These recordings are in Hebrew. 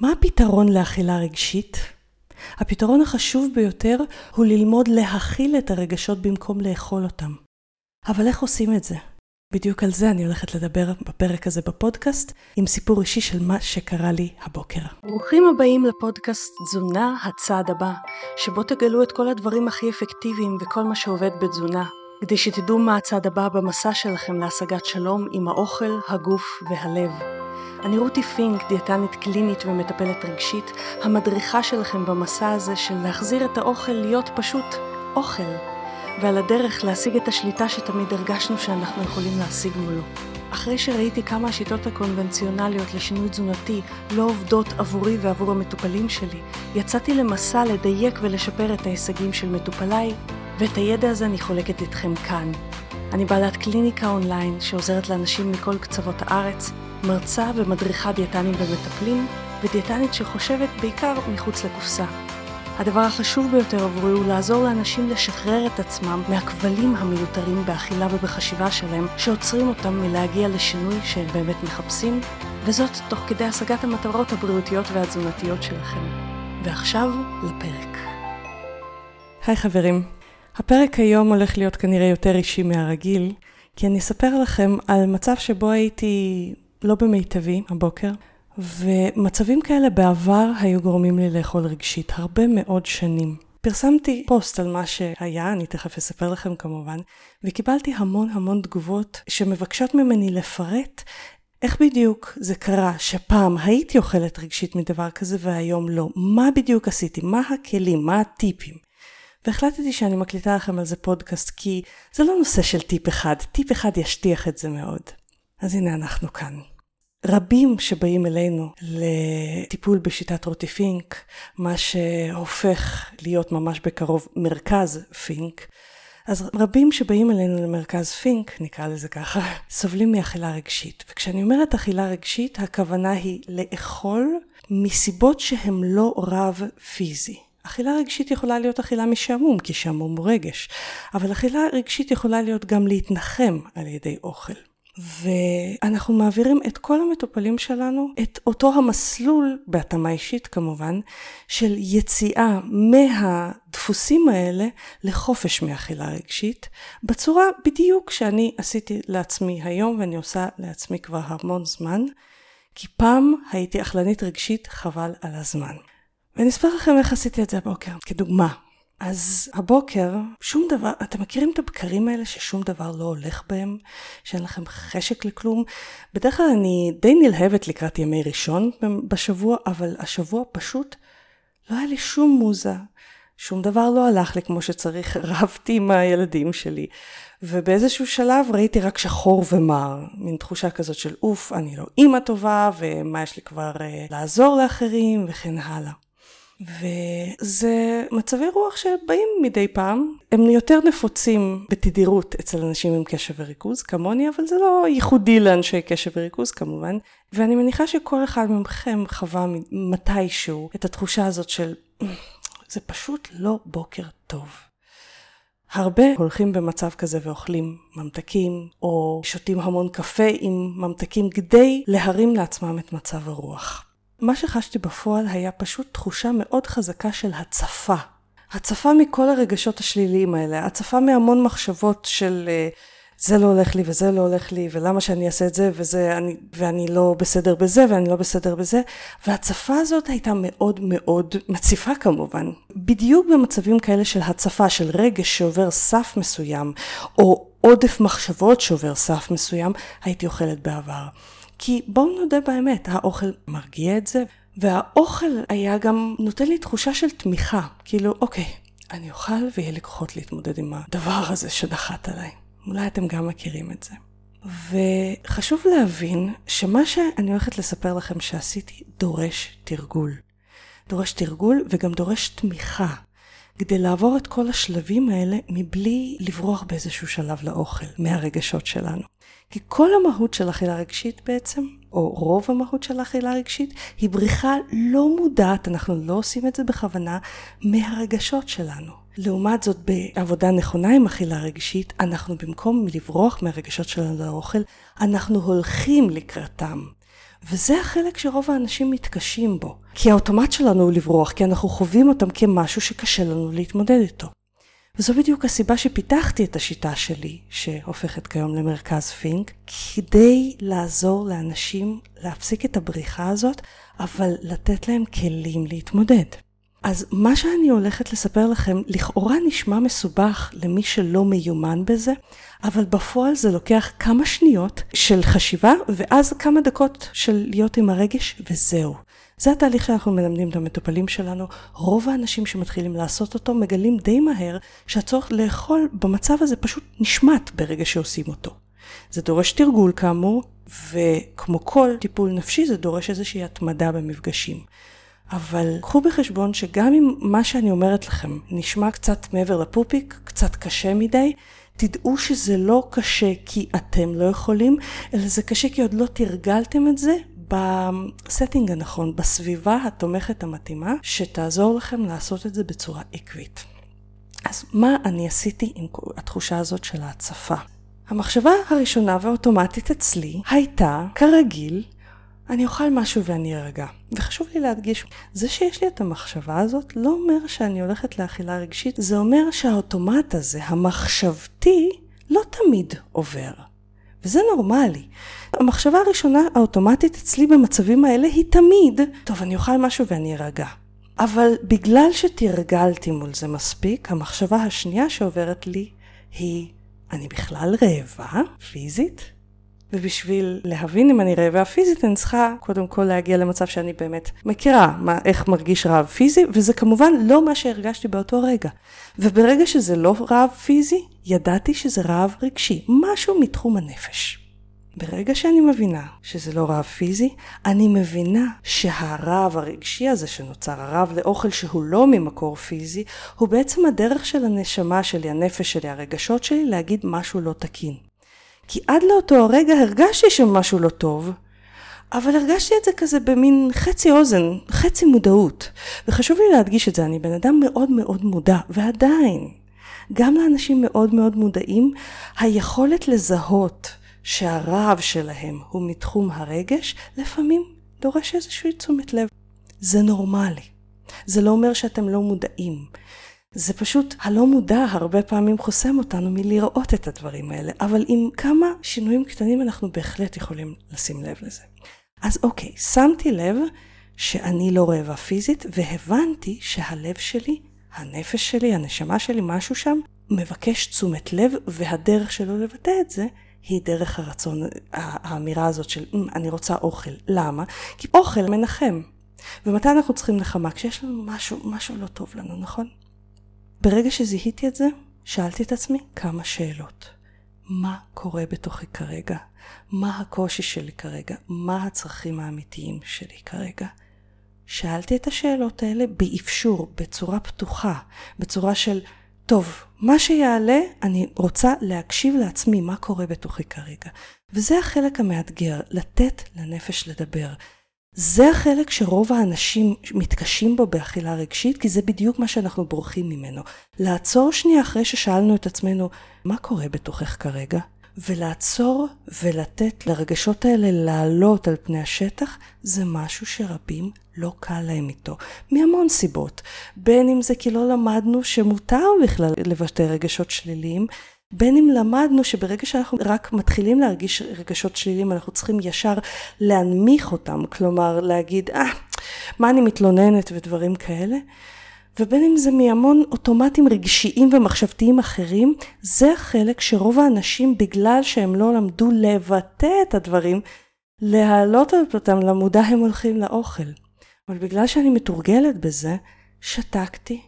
מה הפתרון לאכילה רגשית? הפתרון החשוב ביותר הוא ללמוד להכיל את הרגשות במקום לאכול אותם. אבל איך עושים את זה? בדיוק על זה אני הולכת לדבר בפרק הזה בפודקאסט, עם סיפור אישי של מה שקרה לי הבוקר. ברוכים הבאים לפודקאסט תזונה הצעד הבא, שבו תגלו את כל הדברים הכי אפקטיביים וכל מה שעובד בתזונה, כדי שתדעו מה הצעד הבא במסע שלכם להשגת שלום עם האוכל, הגוף והלב. אני רותי פינק, דיאטנית קלינית ומטפלת רגשית, המדריכה שלכם במסע הזה של להחזיר את האוכל להיות פשוט אוכל, ועל הדרך להשיג את השליטה שתמיד הרגשנו שאנחנו יכולים להשיג מולו. אחרי שראיתי כמה השיטות הקונבנציונליות לשינוי תזונתי לא עובדות עבורי ועבור המטופלים שלי, יצאתי למסע לדייק ולשפר את ההישגים של מטופליי, ואת הידע הזה אני חולקת איתכם כאן. אני בעלת קליניקה אונליין שעוזרת לאנשים מכל קצוות הארץ, מרצה ומדריכה דיאטנים ומטפלים, ודיאטנית שחושבת בעיקר מחוץ לקופסה. הדבר החשוב ביותר עבורי הוא לעזור לאנשים לשחרר את עצמם מהכבלים המיותרים באכילה ובחשיבה שלהם, שעוצרים אותם מלהגיע לשינוי שהם באמת מחפשים, וזאת תוך כדי השגת המטרות הבריאותיות והתזונתיות שלכם. ועכשיו לפרק. היי חברים, הפרק היום הולך להיות כנראה יותר אישי מהרגיל, כי אני אספר לכם על מצב שבו הייתי לא במיטבי הבוקר, ומצבים כאלה בעבר היו גורמים לי לאכול רגשית, הרבה מאוד שנים. פרסמתי פוסט על מה שהיה, אני תכף אספר לכם כמובן, וקיבלתי המון המון תגובות שמבקשות ממני לפרט איך בדיוק זה קרה שפעם הייתי אוכלת רגשית מדבר כזה והיום לא. מה בדיוק עשיתי? מה הכלים? מה הטיפים? והחלטתי שאני מקליטה לכם על זה פודקאסט כי זה לא נושא של טיפ אחד, טיפ אחד ישטיח את זה מאוד. אז הנה אנחנו כאן. רבים שבאים אלינו לטיפול בשיטת רותי פינק, מה שהופך להיות ממש בקרוב מרכז פינק, אז רבים שבאים אלינו למרכז פינק, נקרא לזה ככה, סובלים מאכילה רגשית. וכשאני אומרת אכילה רגשית, הכוונה היא לאכול מסיבות שהן לא רב פיזי. אכילה רגשית יכולה להיות אכילה משעמום, כי שעמום הוא רגש, אבל אכילה רגשית יכולה להיות גם להתנחם על ידי אוכל. ואנחנו מעבירים את כל המטופלים שלנו את אותו המסלול, בהתאמה אישית כמובן, של יציאה מהדפוסים האלה לחופש מאכילה רגשית, בצורה בדיוק שאני עשיתי לעצמי היום ואני עושה לעצמי כבר המון זמן, כי פעם הייתי אכלנית רגשית חבל על הזמן. ואני אספר לכם איך עשיתי את זה הבוקר, כדוגמה. אז הבוקר, שום דבר, אתם מכירים את הבקרים האלה ששום דבר לא הולך בהם? שאין לכם חשק לכלום? בדרך כלל אני די נלהבת לקראת ימי ראשון בשבוע, אבל השבוע פשוט לא היה לי שום מוזה. שום דבר לא הלך לי כמו שצריך, רבתי עם הילדים שלי. ובאיזשהו שלב ראיתי רק שחור ומר, מין תחושה כזאת של אוף, אני לא אימא טובה, ומה יש לי כבר uh, לעזור לאחרים, וכן הלאה. וזה מצבי רוח שבאים מדי פעם, הם יותר נפוצים בתדירות אצל אנשים עם קשב וריכוז כמוני, אבל זה לא ייחודי לאנשי קשב וריכוז כמובן, ואני מניחה שכל אחד מכם חווה מתישהו את התחושה הזאת של זה פשוט לא בוקר טוב. הרבה הולכים במצב כזה ואוכלים ממתקים, או שותים המון קפה עם ממתקים כדי להרים לעצמם את מצב הרוח. מה שחשתי בפועל היה פשוט תחושה מאוד חזקה של הצפה. הצפה מכל הרגשות השליליים האלה, הצפה מהמון מחשבות של uh, זה לא הולך לי וזה לא הולך לי ולמה שאני אעשה את זה וזה אני, ואני לא בסדר בזה ואני לא בסדר בזה והצפה הזאת הייתה מאוד מאוד מציפה כמובן. בדיוק במצבים כאלה של הצפה של רגש שעובר סף מסוים או עודף מחשבות שעובר סף מסוים הייתי אוכלת בעבר. כי בואו נודה באמת, האוכל מרגיע את זה, והאוכל היה גם נותן לי תחושה של תמיכה, כאילו, אוקיי, אני אוכל ויהיה לי כוחות להתמודד עם הדבר הזה שדחת עליי. אולי אתם גם מכירים את זה. וחשוב להבין שמה שאני הולכת לספר לכם שעשיתי דורש תרגול. דורש תרגול וגם דורש תמיכה, כדי לעבור את כל השלבים האלה מבלי לברוח באיזשהו שלב לאוכל, מהרגשות שלנו. כי כל המהות של אכילה רגשית בעצם, או רוב המהות של אכילה רגשית, היא בריחה לא מודעת, אנחנו לא עושים את זה בכוונה, מהרגשות שלנו. לעומת זאת, בעבודה נכונה עם אכילה רגשית, אנחנו במקום לברוח מהרגשות שלנו לאוכל, אנחנו הולכים לקראתם. וזה החלק שרוב האנשים מתקשים בו. כי האוטומט שלנו הוא לברוח, כי אנחנו חווים אותם כמשהו שקשה לנו להתמודד איתו. וזו בדיוק הסיבה שפיתחתי את השיטה שלי, שהופכת כיום למרכז פינק, כדי לעזור לאנשים להפסיק את הבריחה הזאת, אבל לתת להם כלים להתמודד. אז מה שאני הולכת לספר לכם לכאורה נשמע מסובך למי שלא מיומן בזה, אבל בפועל זה לוקח כמה שניות של חשיבה ואז כמה דקות של להיות עם הרגש וזהו. זה התהליך שאנחנו מלמדים את המטופלים שלנו. רוב האנשים שמתחילים לעשות אותו מגלים די מהר שהצורך לאכול במצב הזה פשוט נשמט ברגע שעושים אותו. זה דורש תרגול כאמור, וכמו כל טיפול נפשי זה דורש איזושהי התמדה במפגשים. אבל קחו בחשבון שגם אם מה שאני אומרת לכם נשמע קצת מעבר לפופיק, קצת קשה מדי, תדעו שזה לא קשה כי אתם לא יכולים, אלא זה קשה כי עוד לא תרגלתם את זה ב setting הנכון, בסביבה התומכת המתאימה, שתעזור לכם לעשות את זה בצורה עקבית. אז מה אני עשיתי עם התחושה הזאת של ההצפה? המחשבה הראשונה והאוטומטית אצלי הייתה, כרגיל, אני אוכל משהו ואני ארגע. וחשוב לי להדגיש, זה שיש לי את המחשבה הזאת לא אומר שאני הולכת לאכילה רגשית, זה אומר שהאוטומט הזה, המחשבתי, לא תמיד עובר. וזה נורמלי. המחשבה הראשונה האוטומטית אצלי במצבים האלה היא תמיד, טוב, אני אוכל משהו ואני ארגע. אבל בגלל שתרגלתי מול זה מספיק, המחשבה השנייה שעוברת לי היא, אני בכלל רעבה, פיזית? ובשביל להבין אם אני רעבה פיזית, אני צריכה קודם כל להגיע למצב שאני באמת מכירה מה, איך מרגיש רעב פיזי, וזה כמובן לא מה שהרגשתי באותו רגע. וברגע שזה לא רעב פיזי, ידעתי שזה רעב רגשי, משהו מתחום הנפש. ברגע שאני מבינה שזה לא רעב פיזי, אני מבינה שהרעב הרגשי הזה שנוצר, הרעב לאוכל שהוא לא ממקור פיזי, הוא בעצם הדרך של הנשמה שלי, הנפש שלי, הרגשות שלי, להגיד משהו לא תקין. כי עד לאותו הרגע הרגשתי שמשהו לא טוב, אבל הרגשתי את זה כזה במין חצי אוזן, חצי מודעות. וחשוב לי להדגיש את זה, אני בן אדם מאוד מאוד מודע, ועדיין, גם לאנשים מאוד מאוד מודעים, היכולת לזהות שהרעב שלהם הוא מתחום הרגש, לפעמים דורש איזושהי תשומת לב. זה נורמלי. זה לא אומר שאתם לא מודעים. זה פשוט הלא מודע הרבה פעמים חוסם אותנו מלראות את הדברים האלה, אבל עם כמה שינויים קטנים אנחנו בהחלט יכולים לשים לב לזה. אז אוקיי, שמתי לב שאני לא רעבה פיזית, והבנתי שהלב שלי, הנפש שלי, הנשמה שלי, משהו שם, מבקש תשומת לב, והדרך שלו לבטא את זה היא דרך הרצון, האמירה הזאת של אמ, אני רוצה אוכל. למה? כי אוכל מנחם. ומתי אנחנו צריכים נחמה? כשיש לנו משהו, משהו לא טוב לנו, נכון? ברגע שזיהיתי את זה, שאלתי את עצמי כמה שאלות. מה קורה בתוכי כרגע? מה הקושי שלי כרגע? מה הצרכים האמיתיים שלי כרגע? שאלתי את השאלות האלה באפשור, בצורה פתוחה, בצורה של, טוב, מה שיעלה, אני רוצה להקשיב לעצמי מה קורה בתוכי כרגע. וזה החלק המאתגר, לתת לנפש לדבר. זה החלק שרוב האנשים מתקשים בו באכילה רגשית, כי זה בדיוק מה שאנחנו בורחים ממנו. לעצור שנייה אחרי ששאלנו את עצמנו, מה קורה בתוכך כרגע? ולעצור ולתת לרגשות האלה לעלות על פני השטח, זה משהו שרבים לא קל להם איתו, מהמון סיבות. בין אם זה כי לא למדנו שמותר בכלל לבטא רגשות שליליים, בין אם למדנו שברגע שאנחנו רק מתחילים להרגיש רגשות שליליים, אנחנו צריכים ישר להנמיך אותם, כלומר להגיד, אה, מה אני מתלוננת ודברים כאלה. ובין אם זה מהמון אוטומטים רגשיים ומחשבתיים אחרים, זה החלק שרוב האנשים, בגלל שהם לא למדו לבטא את הדברים, להעלות אותם למודע הם הולכים לאוכל. אבל בגלל שאני מתורגלת בזה, שתקתי,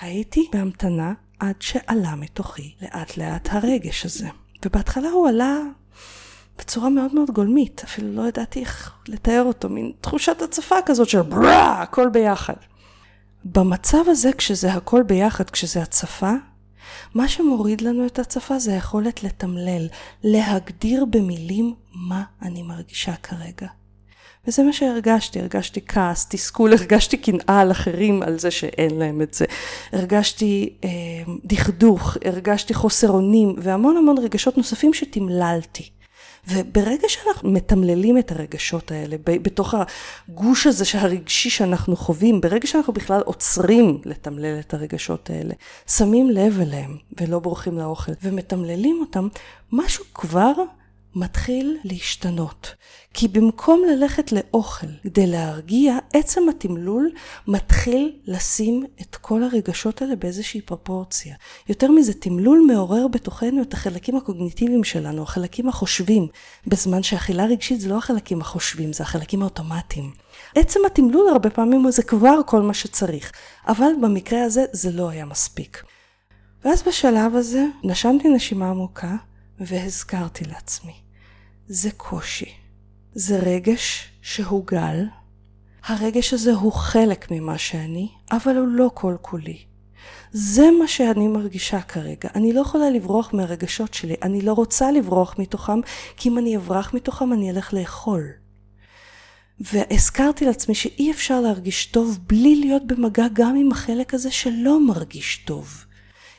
הייתי בהמתנה עד שעלה מתוכי לאט לאט הרגש הזה. ובהתחלה הוא עלה בצורה מאוד מאוד גולמית, אפילו לא ידעתי איך לתאר אותו, מין תחושת הצפה כזאת של ברא, הכל ביחד. במצב הזה, כשזה הכל ביחד, כשזה הצפה, מה שמוריד לנו את הצפה זה היכולת לתמלל, להגדיר במילים מה אני מרגישה כרגע. וזה מה שהרגשתי, הרגשתי כעס, תסכול, הרגשתי קנאה על אחרים על זה שאין להם את זה. הרגשתי אה, דכדוך, הרגשתי חוסר אונים והמון המון רגשות נוספים שתמללתי. וברגע שאנחנו מתמללים את הרגשות האלה, בתוך הגוש הזה הרגשי שאנחנו חווים, ברגע שאנחנו בכלל עוצרים לתמלל את הרגשות האלה, שמים לב אליהם ולא בורחים לאוכל ומתמללים אותם, משהו כבר מתחיל להשתנות. כי במקום ללכת לאוכל כדי להרגיע, עצם התמלול מתחיל לשים את כל הרגשות האלה באיזושהי פרופורציה. יותר מזה, תמלול מעורר בתוכנו את החלקים הקוגניטיביים שלנו, החלקים החושבים, בזמן שאכילה רגשית זה לא החלקים החושבים, זה החלקים האוטומטיים. עצם התמלול הרבה פעמים זה כבר כל מה שצריך, אבל במקרה הזה זה לא היה מספיק. ואז בשלב הזה נשמתי נשימה עמוקה והזכרתי לעצמי. זה קושי. זה רגש שהוא גל. הרגש הזה הוא חלק ממה שאני, אבל הוא לא כל כולי. זה מה שאני מרגישה כרגע. אני לא יכולה לברוח מהרגשות שלי, אני לא רוצה לברוח מתוכם, כי אם אני אברח מתוכם אני אלך לאכול. והזכרתי לעצמי שאי אפשר להרגיש טוב בלי להיות במגע גם עם החלק הזה שלא מרגיש טוב.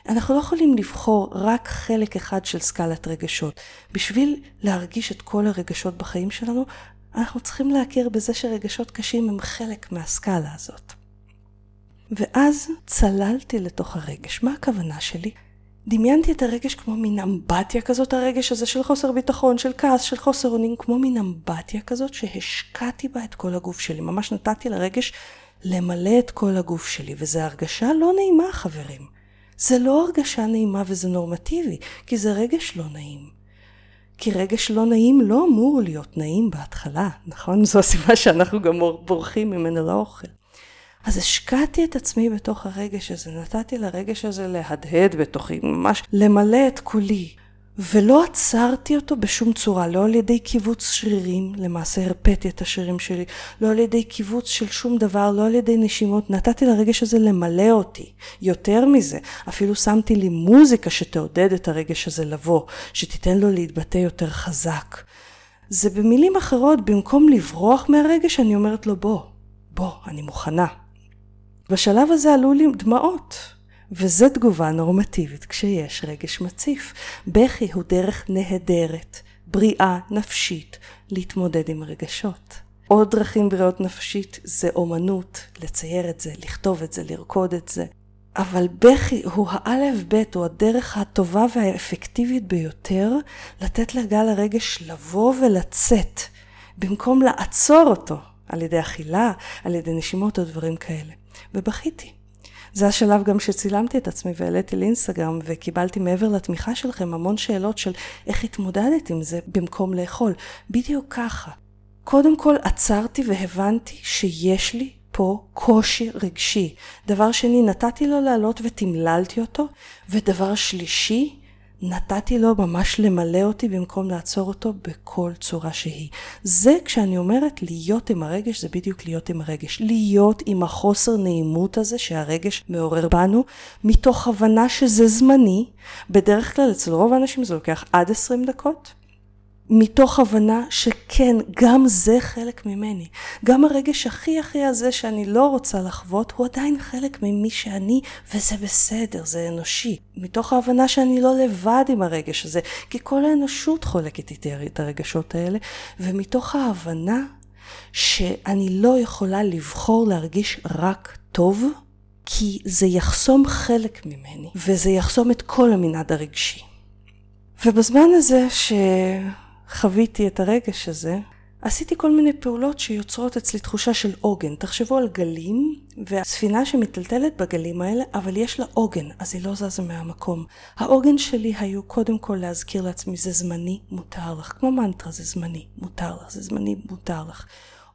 אנחנו לא יכולים לבחור רק חלק אחד של סקלת רגשות. בשביל להרגיש את כל הרגשות בחיים שלנו, אנחנו צריכים להכיר בזה שרגשות קשים הם חלק מהסקאלה הזאת. ואז צללתי לתוך הרגש. מה הכוונה שלי? דמיינתי את הרגש כמו מין אמבטיה כזאת, הרגש הזה של חוסר ביטחון, של כעס, של חוסר אונים, כמו מין אמבטיה כזאת שהשקעתי בה את כל הגוף שלי. ממש נתתי לרגש למלא את כל הגוף שלי, וזו הרגשה לא נעימה, חברים. זה לא הרגשה נעימה וזה נורמטיבי, כי זה רגש לא נעים. כי רגש לא נעים לא אמור להיות נעים בהתחלה, נכון? זו הסיבה שאנחנו גם בורחים ממנו לאוכל. אז השקעתי את עצמי בתוך הרגש הזה, נתתי לרגש הזה להדהד בתוכי, ממש למלא את כולי. ולא עצרתי אותו בשום צורה, לא על ידי קיבוץ שרירים, למעשה הרפאתי את השרירים שלי, לא על ידי קיבוץ של שום דבר, לא על ידי נשימות, נתתי לרגש הזה למלא אותי. יותר מזה, אפילו שמתי לי מוזיקה שתעודד את הרגש הזה לבוא, שתיתן לו להתבטא יותר חזק. זה במילים אחרות, במקום לברוח מהרגש, אני אומרת לו בוא, בוא, אני מוכנה. בשלב הזה עלו לי דמעות. וזו תגובה נורמטיבית כשיש רגש מציף. בכי הוא דרך נהדרת, בריאה נפשית, להתמודד עם רגשות. עוד דרכים בריאות נפשית זה אומנות, לצייר את זה, לכתוב את זה, לרקוד את זה. אבל בכי הוא האלף בית, הוא הדרך הטובה והאפקטיבית ביותר לתת לגל הרגש לבוא ולצאת, במקום לעצור אותו על ידי אכילה, על ידי נשימות או דברים כאלה. ובכיתי. זה השלב גם שצילמתי את עצמי והעליתי לאינסטגרם וקיבלתי מעבר לתמיכה שלכם המון שאלות של איך התמודדת עם זה במקום לאכול. בדיוק ככה. קודם כל עצרתי והבנתי שיש לי פה קושי רגשי. דבר שני, נתתי לו לעלות ותמללתי אותו. ודבר שלישי, נתתי לו ממש למלא אותי במקום לעצור אותו בכל צורה שהיא. זה כשאני אומרת להיות עם הרגש, זה בדיוק להיות עם הרגש. להיות עם החוסר נעימות הזה שהרגש מעורר בנו, מתוך הבנה שזה זמני. בדרך כלל אצל רוב האנשים זה לוקח עד 20 דקות. מתוך הבנה שכן, גם זה חלק ממני. גם הרגש הכי הכי הזה שאני לא רוצה לחוות, הוא עדיין חלק ממי שאני, וזה בסדר, זה אנושי. מתוך ההבנה שאני לא לבד עם הרגש הזה, כי כל האנושות חולקת איתי את הרגשות האלה, ומתוך ההבנה שאני לא יכולה לבחור להרגיש רק טוב, כי זה יחסום חלק ממני, וזה יחסום את כל המנעד הרגשי. ובזמן הזה ש... חוויתי את הרגש הזה, עשיתי כל מיני פעולות שיוצרות אצלי תחושה של עוגן. תחשבו על גלים, והספינה שמטלטלת בגלים האלה, אבל יש לה עוגן, אז היא לא זזה מהמקום. העוגן שלי היו קודם כל להזכיר לעצמי, זה זמני, מותר לך. כמו מנטרה, זה זמני, מותר לך, זה זמני, מותר לך.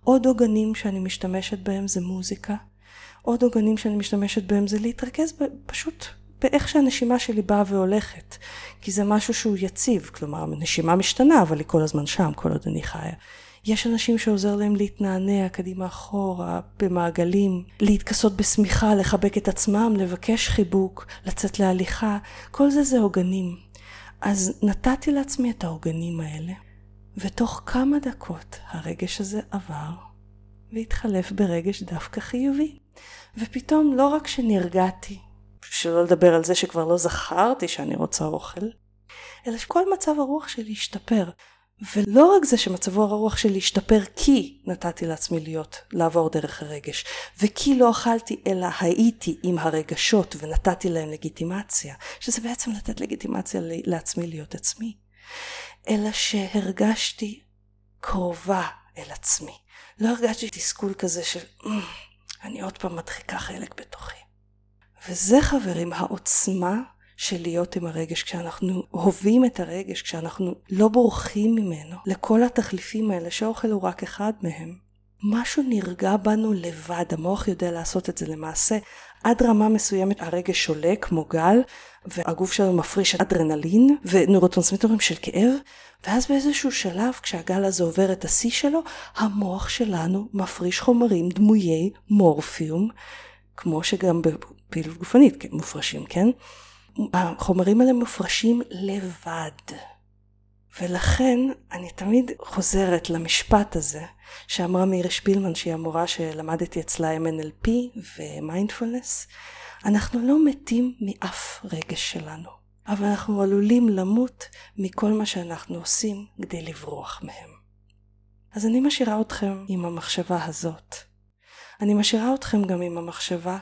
עוד עוגנים שאני משתמשת בהם זה מוזיקה. עוד עוגנים שאני משתמשת בהם זה להתרכז פשוט באיך שהנשימה שלי באה והולכת. כי זה משהו שהוא יציב, כלומר, נשימה משתנה, אבל היא כל הזמן שם, כל עוד אני חיה. יש אנשים שעוזר להם להתנענע קדימה אחורה, במעגלים, להתכסות בשמיכה, לחבק את עצמם, לבקש חיבוק, לצאת להליכה, כל זה זה עוגנים. אז נתתי לעצמי את העוגנים האלה, ותוך כמה דקות הרגש הזה עבר, והתחלף ברגש דווקא חיובי. ופתאום לא רק שנרגעתי, שלא לדבר על זה שכבר לא זכרתי שאני רוצה אוכל, אלא שכל מצב הרוח שלי השתפר. ולא רק זה שמצבו הרוח שלי השתפר כי נתתי לעצמי להיות, לעבור דרך הרגש, וכי לא אכלתי אלא הייתי עם הרגשות ונתתי להם לגיטימציה, שזה בעצם לתת לגיטימציה לעצמי להיות עצמי, אלא שהרגשתי קרובה אל עצמי. לא הרגשתי תסכול כזה של אמ, אני עוד פעם מדחיקה חלק בתוכי. וזה חברים העוצמה של להיות עם הרגש, כשאנחנו הווים את הרגש, כשאנחנו לא בורחים ממנו, לכל התחליפים האלה, שהאוכל הוא רק אחד מהם. משהו נרגע בנו לבד, המוח יודע לעשות את זה למעשה. עד רמה מסוימת הרגש עולה כמו גל, והגוף שלנו מפריש אדרנלין ונורוטרנסמיטורים של כאב, ואז באיזשהו שלב, כשהגל הזה עובר את השיא שלו, המוח שלנו מפריש חומרים דמויי מורפיום, כמו שגם בפעילות גופנית כן, מופרשים, כן? החומרים האלה מופרשים לבד. ולכן אני תמיד חוזרת למשפט הזה שאמרה מאיר שפילמן שהיא המורה שלמדתי אצלה MNLP ומיינדפולנס אנחנו לא מתים מאף רגש שלנו אבל אנחנו עלולים למות מכל מה שאנחנו עושים כדי לברוח מהם. אז אני משאירה אתכם עם המחשבה הזאת. אני משאירה אתכם גם עם המחשבה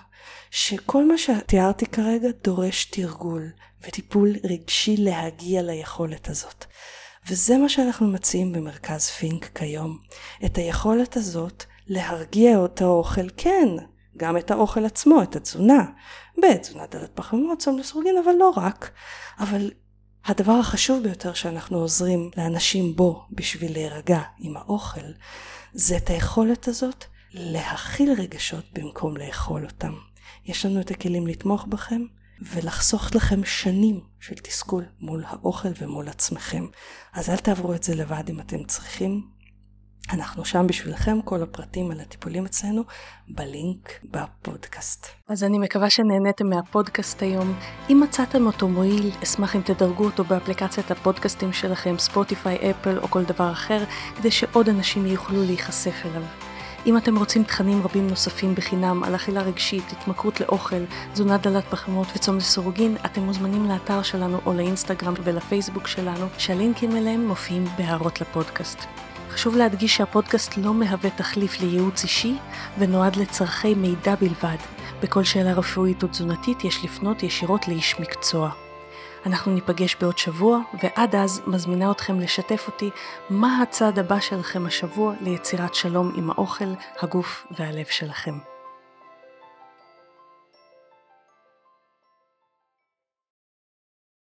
שכל מה שתיארתי כרגע דורש תרגול וטיפול רגשי להגיע ליכולת הזאת. וזה מה שאנחנו מציעים במרכז פינק כיום. את היכולת הזאת להרגיע את האוכל, כן, גם את האוכל עצמו, את התזונה, בתזונה דלת פחמימות, צום לסרוגין, אבל לא רק. אבל הדבר החשוב ביותר שאנחנו עוזרים לאנשים בו בשביל להירגע עם האוכל, זה את היכולת הזאת להכיל רגשות במקום לאכול אותם. יש לנו את הכלים לתמוך בכם ולחסוך לכם שנים של תסכול מול האוכל ומול עצמכם. אז אל תעברו את זה לבד אם אתם צריכים. אנחנו שם בשבילכם, כל הפרטים על הטיפולים אצלנו בלינק בפודקאסט. אז אני מקווה שנהניתם מהפודקאסט היום. אם מצאתם אותו מועיל, אשמח אם תדרגו אותו באפליקציית הפודקאסטים שלכם, ספוטיפיי, אפל או כל דבר אחר, כדי שעוד אנשים יוכלו להיחשף אליו. אם אתם רוצים תכנים רבים נוספים בחינם על אכילה רגשית, התמכרות לאוכל, תזונה דלת פחמות וצום לסירוגין, אתם מוזמנים לאתר שלנו או לאינסטגרם ולפייסבוק שלנו, שהלינקים אליהם מופיעים בהערות לפודקאסט. חשוב להדגיש שהפודקאסט לא מהווה תחליף לייעוץ אישי ונועד לצורכי מידע בלבד. בכל שאלה רפואית או תזונתית יש לפנות ישירות לאיש מקצוע. אנחנו ניפגש בעוד שבוע, ועד אז מזמינה אתכם לשתף אותי מה הצעד הבא שלכם השבוע ליצירת שלום עם האוכל, הגוף והלב שלכם.